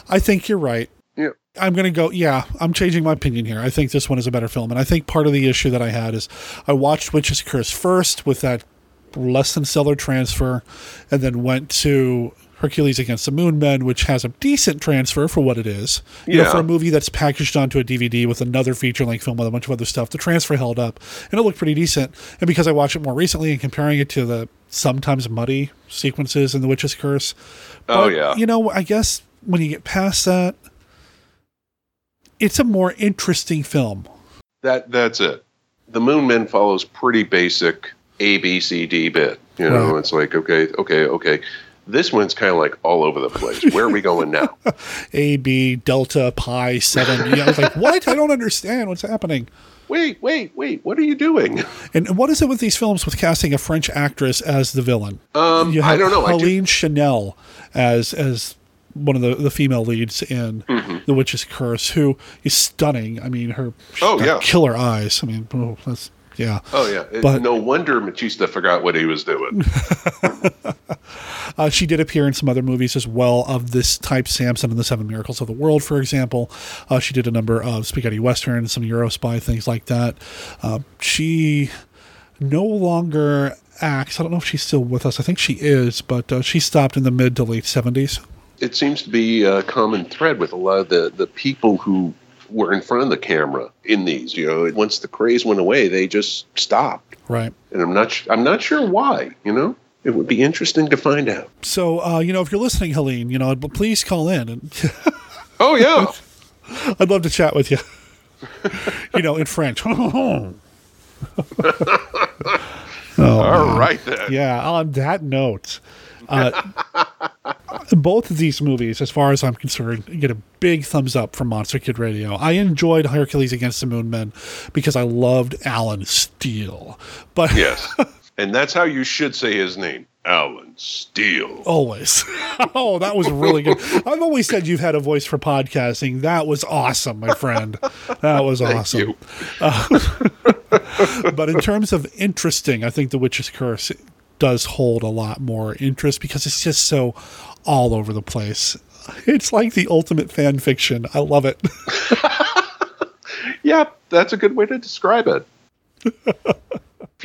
I think you're right. Yeah. I'm going to go, yeah, I'm changing my opinion here. I think this one is a better film. And I think part of the issue that I had is I watched Witch's Curse first with that less than stellar transfer, and then went to Hercules Against the Moon Men, which has a decent transfer for what it is. You know, for a movie that's packaged onto a DVD with another feature length film with a bunch of other stuff, the transfer held up and it looked pretty decent. And because I watched it more recently and comparing it to the sometimes muddy sequences in The Witch's Curse, Oh, yeah. You know, I guess when you get past that, it's a more interesting film. That that's it. The Moon Men follows pretty basic A B C D bit. You know, Right. it's like okay, okay, okay. This one's kind of like all over the place. Where are we going now? (laughs) A, B, Delta, Pi, 7. You know, it's like, what? I don't understand what's happening. Wait, wait, wait. What are you doing? And what is it with these films with casting a French actress as the villain? Um, I don't know. I do- Helene Chanel as as one of the, the female leads in Mm-hmm. The Witch's Curse, who is stunning. I mean, her Oh, yeah. killer eyes. I mean, oh, that's yeah. Oh yeah. It- But- no wonder Maciste forgot what he was doing. (laughs) Uh, she did appear in some other movies as well of this type, Samson and the Seven Miracles of the World, for example. Uh, she did a number of spaghetti westerns, some Euro spy things like that. Uh, she no longer acts. I don't know if she's still with us. I think she is, but uh, she stopped in the mid to late seventies. it seems to be a common thread with a lot of the, the people who were in front of the camera in these. You know, once the craze went away, they just stopped, Right. and I'm not sh- I'm not sure why. You know, it would be interesting to find out. So, uh, you know, if you're listening, Helene, you know, please call in, and (laughs) Oh yeah, I'd love to chat with you. you know, in French. (laughs) Oh, (laughs) all man. right then. Yeah, on that note, uh, both of these movies, as far as I'm concerned, get a big thumbs up from Monster Kid Radio. I enjoyed Hercules Against the Moon Men because I loved Alan Steel. But Yes, (laughs) and that's how you should say his name, Alan Steel. always. (laughs) oh, that was really good. I've always said you've had a voice for podcasting. That was awesome, my friend. That was Thank awesome. you. Uh, (laughs) but in terms of interesting, I think The Witch's Curse does hold a lot more interest because it's just so all over the place. It's like the ultimate fan fiction. I love it. (laughs) Yeah, that's a good way to describe it.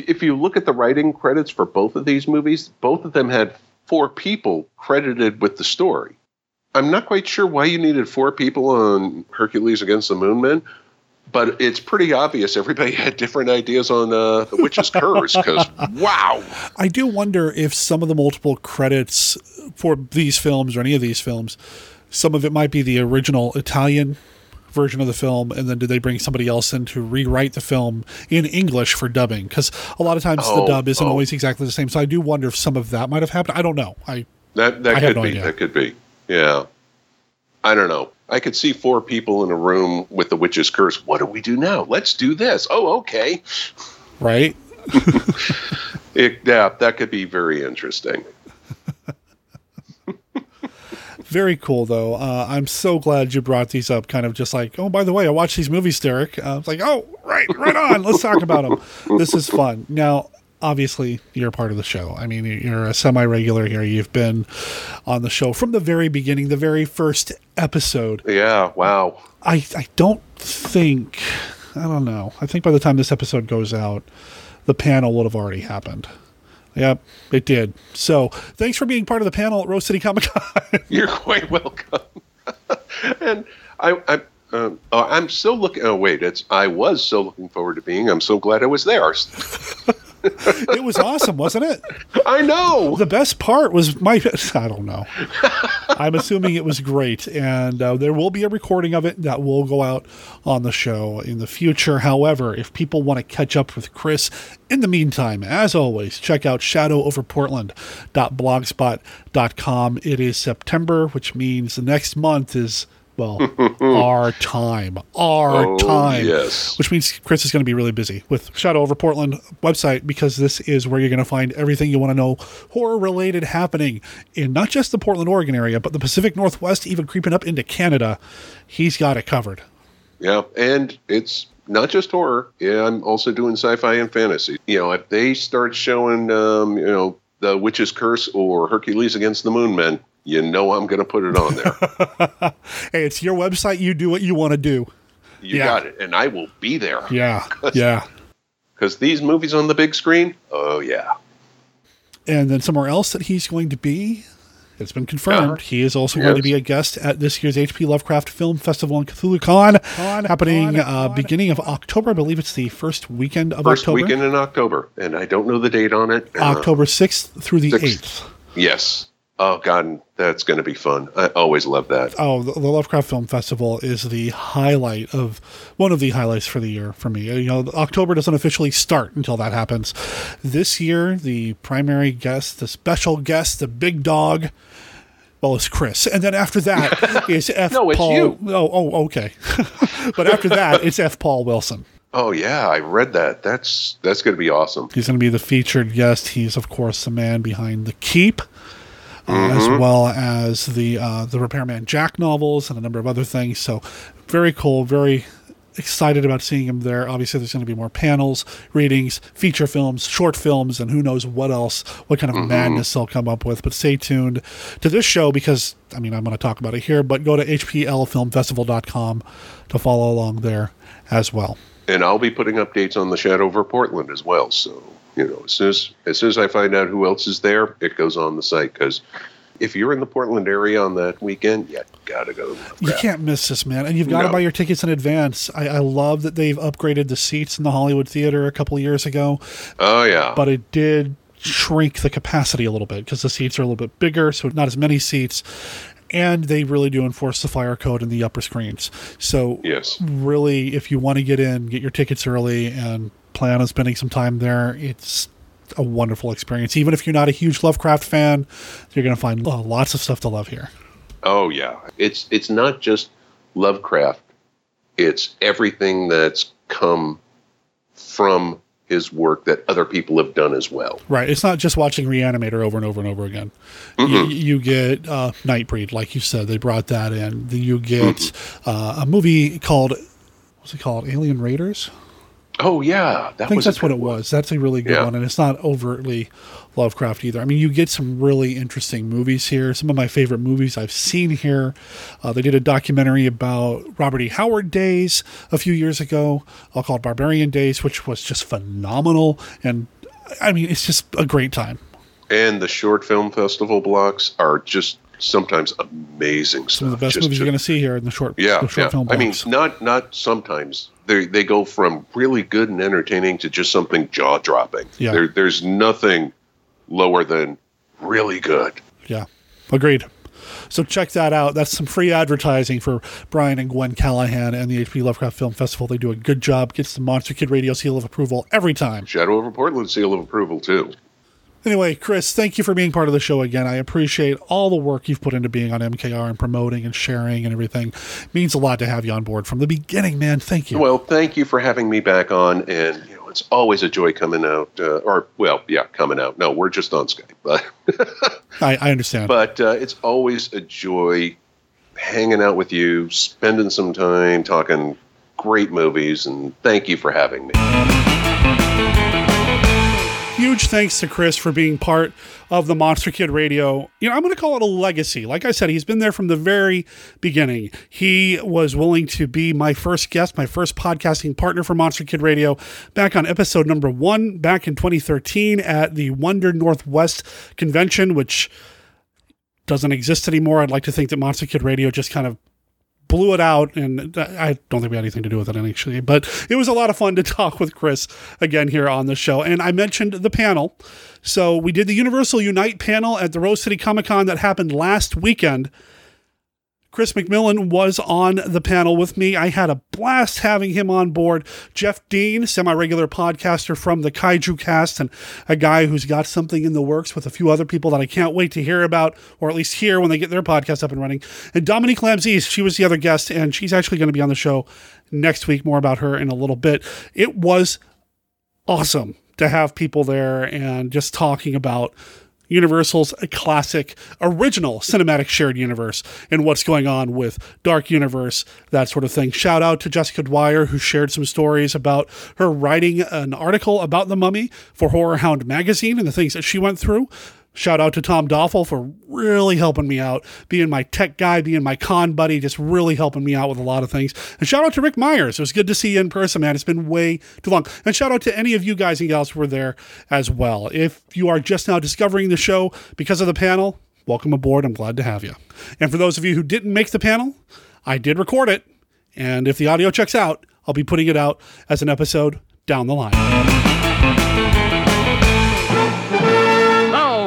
if you look at the writing credits for both of these movies, both of them had four people credited with the story. I'm not quite sure why you needed four people on Hercules Against the Moon Men, but it's pretty obvious everybody (laughs) had different ideas on uh, The Witch's Curse because, (laughs) wow. I do wonder if some of the multiple credits for these films or any of these films, some of it might be the original Italian version of the film, and then did they bring somebody else in to rewrite the film in English for dubbing? Because a lot of times the Oh, dub isn't oh. always exactly the same. So I do wonder if some of that might have happened. I don't know. I That that I could no be. idea. That could be. Yeah. I don't know. I could see four people in a room with the witch's curse. What do we do now? Let's do this. Oh, okay. right. (laughs) It, yeah, that could be very interesting. (laughs) Very cool, though. Uh, I'm so glad you brought these up. Kind of just like, oh, by the way, I watched these movies, Derek. Uh, I was like, oh, right, right on. Let's talk about them. This is fun. Now, obviously, you're part of the show. I mean, you're a semi-regular here. You've been on the show from the very beginning, the very first episode. Yeah. Wow. I I don't think I don't know. I think by the time this episode goes out, the panel would have already happened. Yep, it did. So thanks for being part of the panel at Rose City Comic Con. (laughs) You're quite welcome. (laughs) and I, I um, uh, I'm still looking. Oh wait, it's I was so looking forward to being. I'm so glad I was there. (laughs) it was awesome, wasn't it? I know. The best part was my. I don't know. I'm assuming it was great, and uh, there will be a recording of it that will go out on the show in the future. However, if people want to catch up with Chris, in the meantime, as always, check out shadowoverportland.blogspot.com. It is September, which means the next month is well, (laughs) our time, our Oh, time. yes. Which means Chris is going to be really busy with Shadow Over Portland website because this is where you're going to find everything you want to know horror related happening in not just the Portland, Oregon area, but the Pacific Northwest, even creeping up into Canada. He's got it covered. Yeah, and it's not just horror. Yeah, I'm also doing sci-fi and fantasy. You know, if they start showing, um, you know, the Witch's Curse or Hercules Against the Moon Men, you know I'm going to put it on there. (laughs) Hey, it's your website. You do what you want to do. You Yeah. got it, and I will be there. Yeah. (laughs) Yeah. Because these movies on the big screen, oh yeah. And then somewhere else that he's going to be, it's been confirmed. He is also going to be a guest at this year's HP Lovecraft Film Festival in Cthulhu Con, happening uh, beginning of October. I believe it's the first weekend of First October. weekend in October, and I don't know the date on it. Uh, October 6th through the Sixth. 8th. Yes. Oh God, that's going to be fun. I always love that. Oh, the, the Lovecraft Film Festival is the highlight of one of the highlights for the year for me. You know, October doesn't officially start until that happens. This year, the primary guest, the special guest, the big dog, well, it's Chris, and then after that (laughs) is F. No, it's Paul. you. Oh, oh, okay. (laughs) but after that, it's F. Paul Wilson. Oh yeah, I read that. That's that's going to be awesome. He's going to be the featured guest. He's, of course, the man behind the Keep. Uh, as Mhm. well as the uh, the Repairman Jack novels and a number of other things. So very cool, very excited about seeing him there. Obviously, there's going to be more panels, readings, feature films, short films, and who knows what else, what kind of Mhm. madness they'll come up with. But stay tuned to this show because I mean I'm going to talk about it here, but go to hplfilmfestival.com to follow along there as well. and I'll be putting updates on the Shadow over Portland as well. So you know, as soon as as soon as I find out who else is there, it goes on the site. Because if you're in the Portland area on that weekend, you gotta go. You can't miss this, man. And you've got to No. buy your tickets in advance. I, I love that they've upgraded the seats in the Hollywood Theater a couple of years ago, Oh yeah, but it did shrink the capacity a little bit because the seats are a little bit bigger, so not as many seats. And they really do enforce the fire code in the upper screens. So, yes, really, if you want to get in, get your tickets early and plan on spending some time there, it's a wonderful experience. Even if you're not a huge Lovecraft fan, you're going to find uh, lots of stuff to love here. oh yeah. It's it's not just Lovecraft. It's everything that's come from his work that other people have done as well. Right. It's not just watching Reanimator over and over and over again. You, Mhm. you get uh, Nightbreed, like you said, they brought that in. Then You get uh, a movie called, what's it called? Alien Raiders? Oh yeah, that I think was that's what it was. That's a really good Yeah. one. And it's not overtly Lovecraft either. I mean, you get some really interesting movies here. Some of my favorite movies I've seen here. Uh, they did a documentary about Robert E. Howard days a few years ago, uh, called Barbarian Days, which was just phenomenal. And I mean, it's just a great time. And the short film festival blocks are just sometimes amazing stuff. Some of the best Just- movies you're going to see here in the short, Yeah, the short yeah. film I mean, not not sometimes. They they go from really good and entertaining to just something jaw dropping. Yeah. There, there's nothing lower than really good. Yeah, agreed. So check that out. That's some free advertising for Brian and Gwen Callahan and the HP Lovecraft Film Festival. They do a good job. Gets the Monster Kid Radio seal of approval every time. Shadow over Portland seal of approval too. Anyway, Chris, thank you for being part of the show again. I appreciate all the work you've put into being on MKR and promoting and sharing and everything. It means a lot to have you on board from the beginning, man. Thank you. Well, thank you for having me back on, and you know it's always a joy coming out. Uh, or well, yeah, coming out. No, we're just on Skype, but (laughs) I, I understand. but uh, it's always a joy hanging out with you, spending some time talking great movies, and thank you for having me. Huge thanks to Chris for being part of the Monster Kid Radio. You know, I'm going to call it a legacy. Like I said, he's been there from the very beginning. He was willing to be my first guest, my first podcasting partner for Monster Kid Radio back on episode number one, back in 2013 at the Wonder Northwest convention, which doesn't exist anymore. I'd like to think that Monster Kid Radio just kind of blew it out, and I don't think we had anything to do with it actually. But it was a lot of fun to (laughs) talk with Chris again here on the show. And I mentioned the panel. So we did the Universal Unite panel at the Rose City Comic Con that happened last weekend. Chris McMillan was on the panel with me. I had a blast having him on board. Jeff Dean, semi regular podcaster from the Kaiju cast, and a guy who's got something in the works with a few other people that I can't wait to hear about, or at least hear when they get their podcast up and running. And Dominique Lamzis, she was the other guest, and she's actually going to be on the show next week. More about her in a little bit. It was awesome to have people there and just talking about Universal's a classic original cinematic shared universe and what's going on with Dark Universe, that sort of thing. Shout out to Jessica Dwyer, who shared some stories about her writing an article about the mummy for Horror Hound magazine and the things that she went through. Shout out to Tom Doffel for really helping me out, being my tech guy, being my con buddy, just really helping me out with a lot of things. And shout out to Rick Myers. It was good to see you in person, man. It's been way too long. And shout out to any of you guys and gals who were there as well. If you are just now discovering the show because of the panel, welcome aboard. I'm glad to have you. And for those of you who didn't make the panel, I did record it. And if the audio checks out, I'll be putting it out as an episode down the line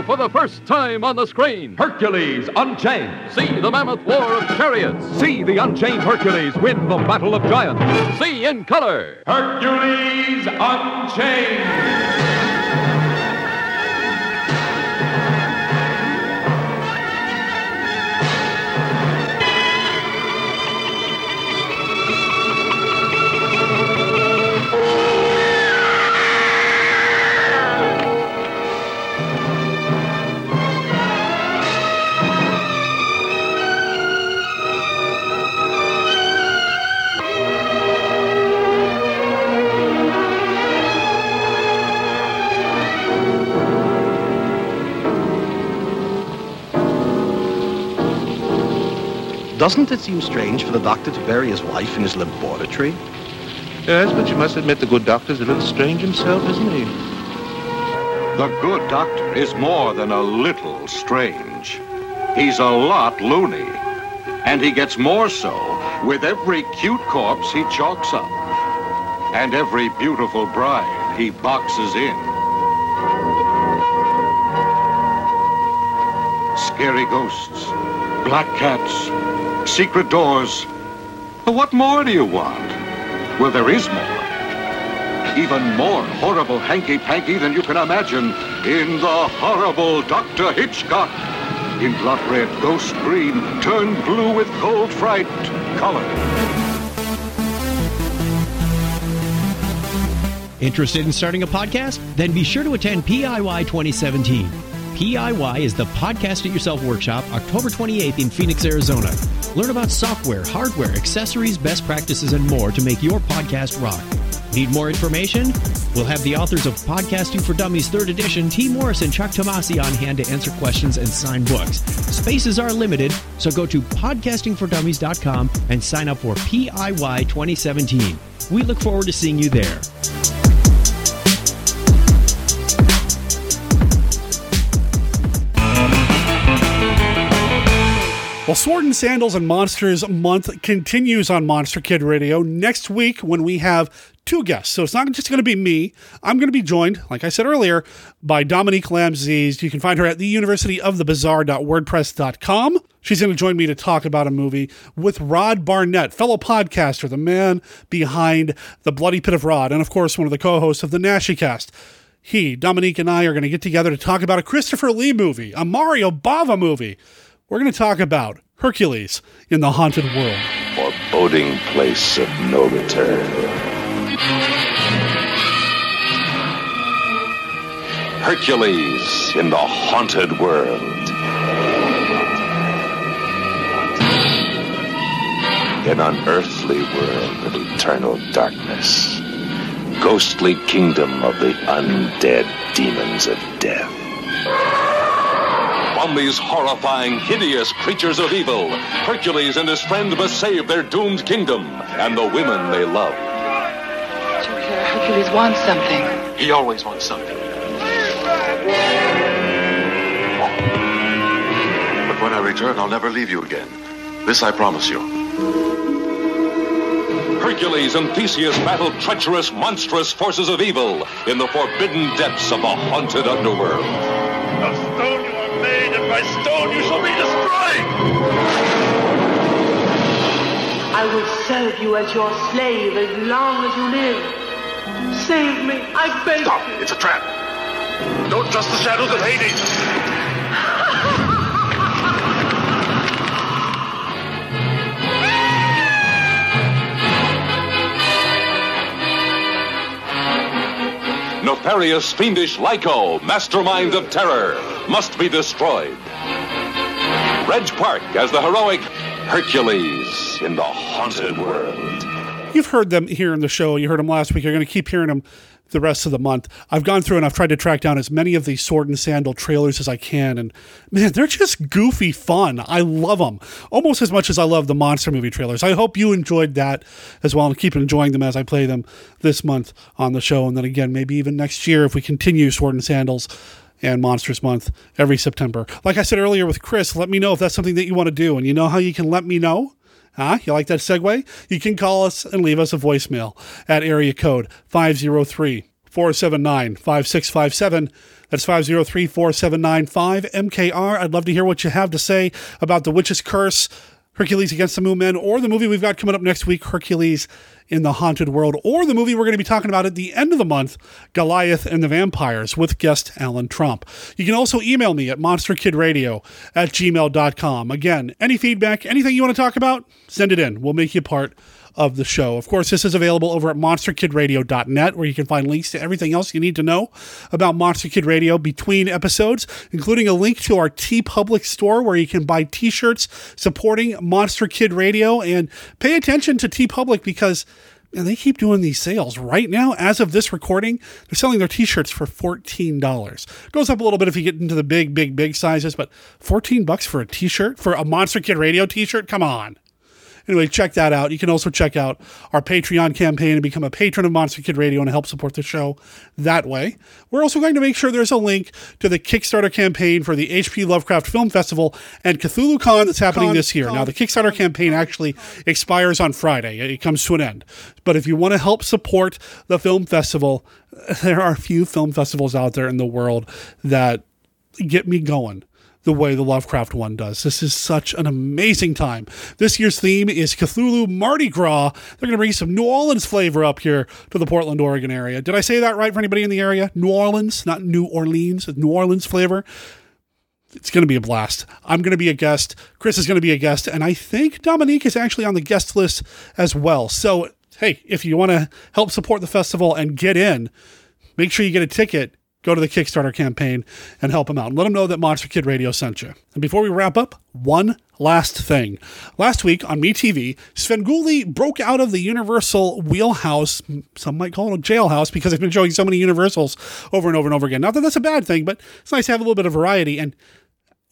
for the first time on the screen. Hercules Unchained. See the mammoth war of chariots. See the Unchained Hercules win the Battle of Giants. See in color. Hercules Unchained. Doesn't it seem strange for the doctor to bury his wife in his laboratory? Yes, but you must admit the good doctor's a little strange himself, isn't he? The good doctor is more than a little strange. He's a lot loony. And he gets more so with every cute corpse he chalks up. And every beautiful bride he boxes in. Scary ghosts, black cats, secret doors. What more do you want? Well, there is more. Even more horrible hanky-panky than you can imagine in the horrible Dr. Hichcock. In blood red, ghost green, turned blue with cold fright color. Interested in starting a podcast? Then be sure to attend PIY 2017. PIY is the Podcast It Yourself workshop October 28th in Phoenix, Arizona. Learn about software, hardware, accessories, best practices, and more to make your podcast rock. Need more information? We'll have the authors of Podcasting for Dummies 3rd edition, Tee Morris and Chuck Tomasi on hand to answer questions and sign books. Spaces are limited, so go to podcastingfordummies.com and sign up for PIY 2017. We look forward to seeing you there. Well, Sword and Sandals and Monsters Month continues on Monster Kid Radio next week when we have two guests. So it's not just going to be me. I'm going to be joined, like I said earlier, by Dominique Lamzis. You can find her at the University of the Bizarre.wordpress.com. She's going to join me to talk about a movie with Rod Barnett, fellow podcaster, the man behind The Bloody Pit of Rod, and of course, one of the co hosts of the NaschyCast Cast he, Dominique, and I are going to get together to talk about a Christopher Lee movie, a Mario Bava movie. We're going to talk about Hercules in the Haunted World. Foreboding place of no return. Hercules in the Haunted World. An unearthly world of eternal darkness. ghostly kingdom of the undead demons of death. From these horrifying, hideous creatures of evil, Hercules and his friend must save their doomed kingdom and the women they love. Julia, uh, Hercules wants something. He always wants something. But when I return, I'll never leave you again. This I promise you. Hercules and Theseus battle treacherous, monstrous forces of evil in the forbidden depths of the haunted underworld. By stone you shall be destroyed! I will serve you as your slave as long as you live. Save me, I beg Stop! It's a trap! Don't trust the shadows of Hades! Nefarious, fiendish Lico, mastermind of terror, must be destroyed. Reg Park as the heroic Hercules in the haunted world. You've heard them here in the show. You heard them last week. You're going to keep hearing them the rest of the month. I've gone through and I've tried to track down as many of these sword and sandal trailers as I can. And man, they're just goofy fun. I love them almost as much as I love the monster movie trailers. I hope you enjoyed that as well and keep enjoying them as I play them this month on the show. And then again, maybe even next year if we continue sword and sandals and Monsters Month every September. Like I said earlier with Chris, let me know if that's something that you want to do. And you know how you can let me know? Huh? You like that segue? You can call us and leave us a voicemail at area code 503 479 5657. That's 503 479 5MKR. I'd love to hear what you have to say about The Witch's Curse, Hercules Against the Moon Men, or the movie we've got coming up next week, Hercules in the Haunted World, or the movie we're going to be talking about at the end of the month, Goliath and the Vampires, with guest Alan Trump. You can also email me at monsterkidradio at gmail.com. Again, any feedback, anything you want to talk about, send it in. We'll make you part of the show. Of course, this is available over at monsterkidradio.net, where you can find links to everything else you need to know about Monster Kid Radio between episodes, including a link to our TeePublic store where you can buy t shirts supporting Monster Kid Radio. And pay attention to TeePublic because and they keep doing these sales right now. As of this recording, they're selling their t-shirts for fourteen dollars. Goes up a little bit if you get into the big, big, big sizes, but fourteen bucks for a t-shirt for a Monster Kid Radio t-shirt. Come on. Anyway, check that out. You can also check out our Patreon campaign and become a patron of Monster Kid Radio and help support the show that way. We're also going to make sure there's a link to the Kickstarter campaign for the HP Lovecraft Film Festival and Cthulhu Con that's happening Con, this year. Con, now, the Kickstarter Con, campaign actually expires on Friday, it comes to an end. But if you want to help support the film festival, (laughs) there are a few film festivals out there in the world that get me going the way the Lovecraft one does. This is such an amazing time. This year's theme is Cthulhu Mardi Gras. They're going to bring some New Orleans flavor up here to the Portland, Oregon area. Did I say that right for anybody in the area? New Orleans, not New Orleans, New Orleans flavor. It's going to be a blast. I'm going to be a guest. Chris is going to be a guest. And I think Dominique is actually on the guest list as well. So, hey, if you want to help support the festival and get in, make sure you get a ticket go to the Kickstarter campaign and help them out. And let them know that Monster Kid Radio sent you. And before we wrap up, one last thing. Last week on MeTV, Svengoolie broke out of the Universal wheelhouse. Some might call it a jailhouse because they've been showing so many Universals over and over and over again. Not that that's a bad thing, but it's nice to have a little bit of variety. And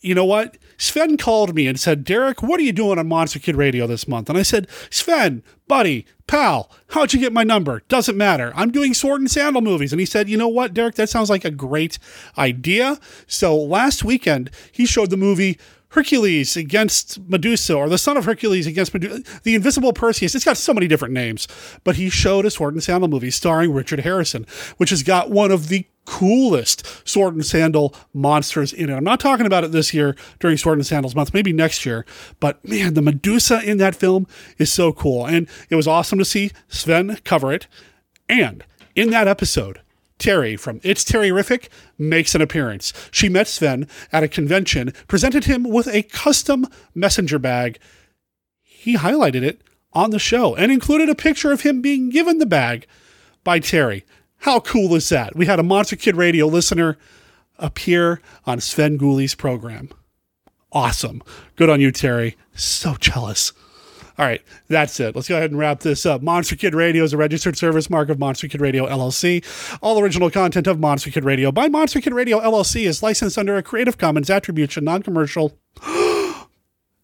you know what? Sven called me and said, Derek, what are you doing on Monster Kid Radio this month? And I said, Sven, buddy, pal, how'd you get my number? Doesn't matter. I'm doing sword and sandal movies. And he said, you know what, Derek, that sounds like a great idea. So last weekend, he showed the movie Hercules against Medusa, or the son of Hercules against Medusa, the Invisible Perseus. It's got so many different names, but he showed a Sword and Sandal movie starring Richard Harrison, which has got one of the coolest Sword and Sandal monsters in it. I'm not talking about it this year during Sword and Sandals month, maybe next year, but man, the Medusa in that film is so cool. And it was awesome to see Sven cover it. And in that episode, Terry from It's Terrific makes an appearance. She met Sven at a convention, presented him with a custom messenger bag. He highlighted it on the show and included a picture of him being given the bag by Terry. How cool is that? We had a Monster Kid Radio listener appear on Svengoolie's program. Awesome. Good on you, Terry. So jealous. All right, that's it. Let's go ahead and wrap this up. Monster Kid Radio is a registered service mark of Monster Kid Radio LLC. All original content of Monster Kid Radio by Monster Kid Radio LLC is licensed under a Creative Commons Attribution Non Commercial. (gasps)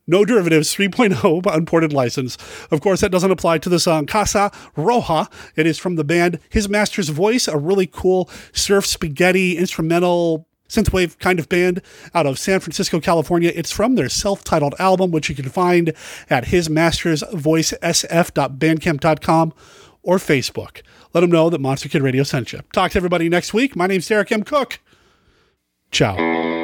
No derivatives 3.0 (laughs) unported license. Of course, that doesn't apply to the song Casa Roja. It is from the band His Master's Voice, a really cool surf spaghetti instrumental synthwave kind of band out of San Francisco, California. It's from their self-titled album, which you can find at hismastersvoicesf.bandcamp.com or Facebook. Let them know that Monster Kid Radio sent you. Talk to everybody next week. My name's Derek M. Koch. Ciao.